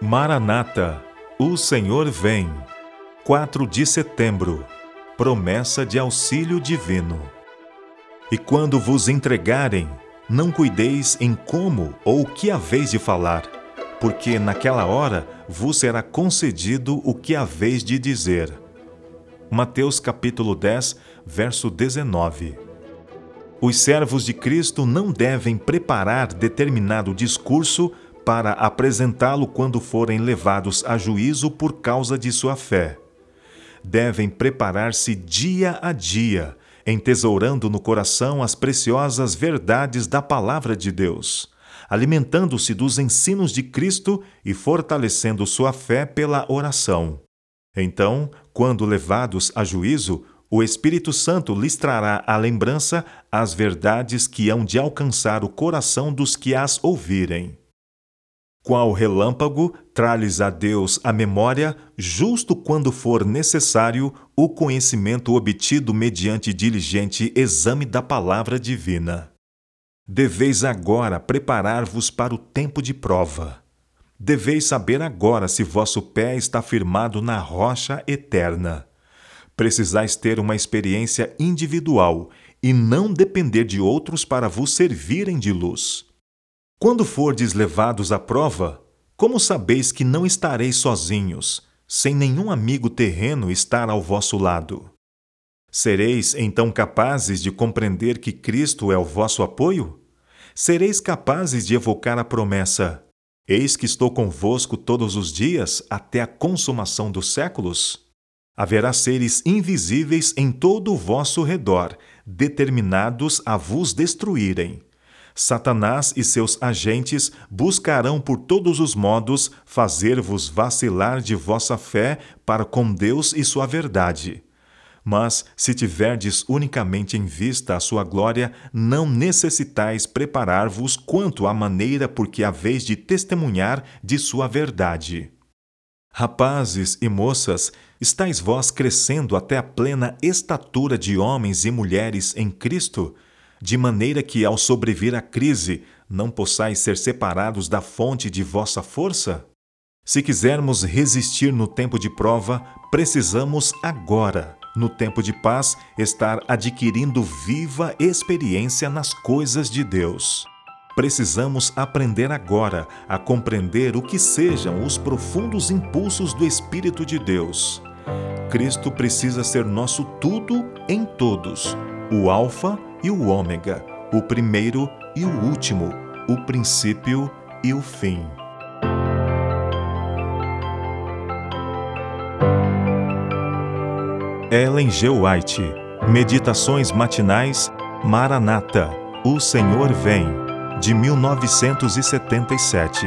Maranata, o Senhor vem. 4 de setembro. Promessa de auxílio divino. E quando vos entregarem, não cuideis em como ou que haveis de falar, porque naquela hora vos será concedido o que haveis de dizer. Mateus capítulo 10, verso 19. Os servos de Cristo não devem preparar determinado discurso para apresentá-lo quando forem levados a juízo por causa de sua fé. Devem preparar-se dia a dia, entesourando no coração as preciosas verdades da Palavra de Deus, alimentando-se dos ensinos de Cristo e fortalecendo sua fé pela oração. Então, quando levados a juízo, o Espírito Santo lhes trará à lembrança as verdades que hão de alcançar o coração dos que as ouvirem. Qual relâmpago, trá-lhes a Deus a memória, justo quando for necessário, o conhecimento obtido mediante diligente exame da palavra divina. Deveis agora preparar-vos para o tempo de prova. Deveis saber agora se vosso pé está firmado na rocha eterna. Precisais ter uma experiência individual e não depender de outros para vos servirem de luz. Quando fordes levados à prova, como sabeis que não estareis sozinhos, sem nenhum amigo terreno estar ao vosso lado? Sereis então capazes de compreender que Cristo é o vosso apoio? Sereis capazes de evocar a promessa: Eis que estou convosco todos os dias até a consumação dos séculos? Haverá seres invisíveis em todo o vosso redor, determinados a vos destruírem Satanás e seus agentes buscarão por todos os modos fazer-vos vacilar de vossa fé para com Deus e sua verdade. Mas, se tiverdes unicamente em vista a sua glória, não necessitais preparar-vos quanto à maneira por que haveis de testemunhar de sua verdade. Rapazes e moças, estáis vós crescendo até a plena estatura de homens e mulheres em Cristo? De maneira que, ao sobrevir a crise, não possais ser separados da fonte de vossa força? Se quisermos resistir no tempo de prova, precisamos agora, no tempo de paz, estar adquirindo viva experiência nas coisas de Deus. Precisamos aprender agora a compreender o que sejam os profundos impulsos do Espírito de Deus. Cristo precisa ser nosso tudo em todos, o Alfa e o Ômega, o primeiro e o último, o princípio e o fim. Ellen G. White, Meditações Matinais, Maranata, O Senhor Vem, de 1977.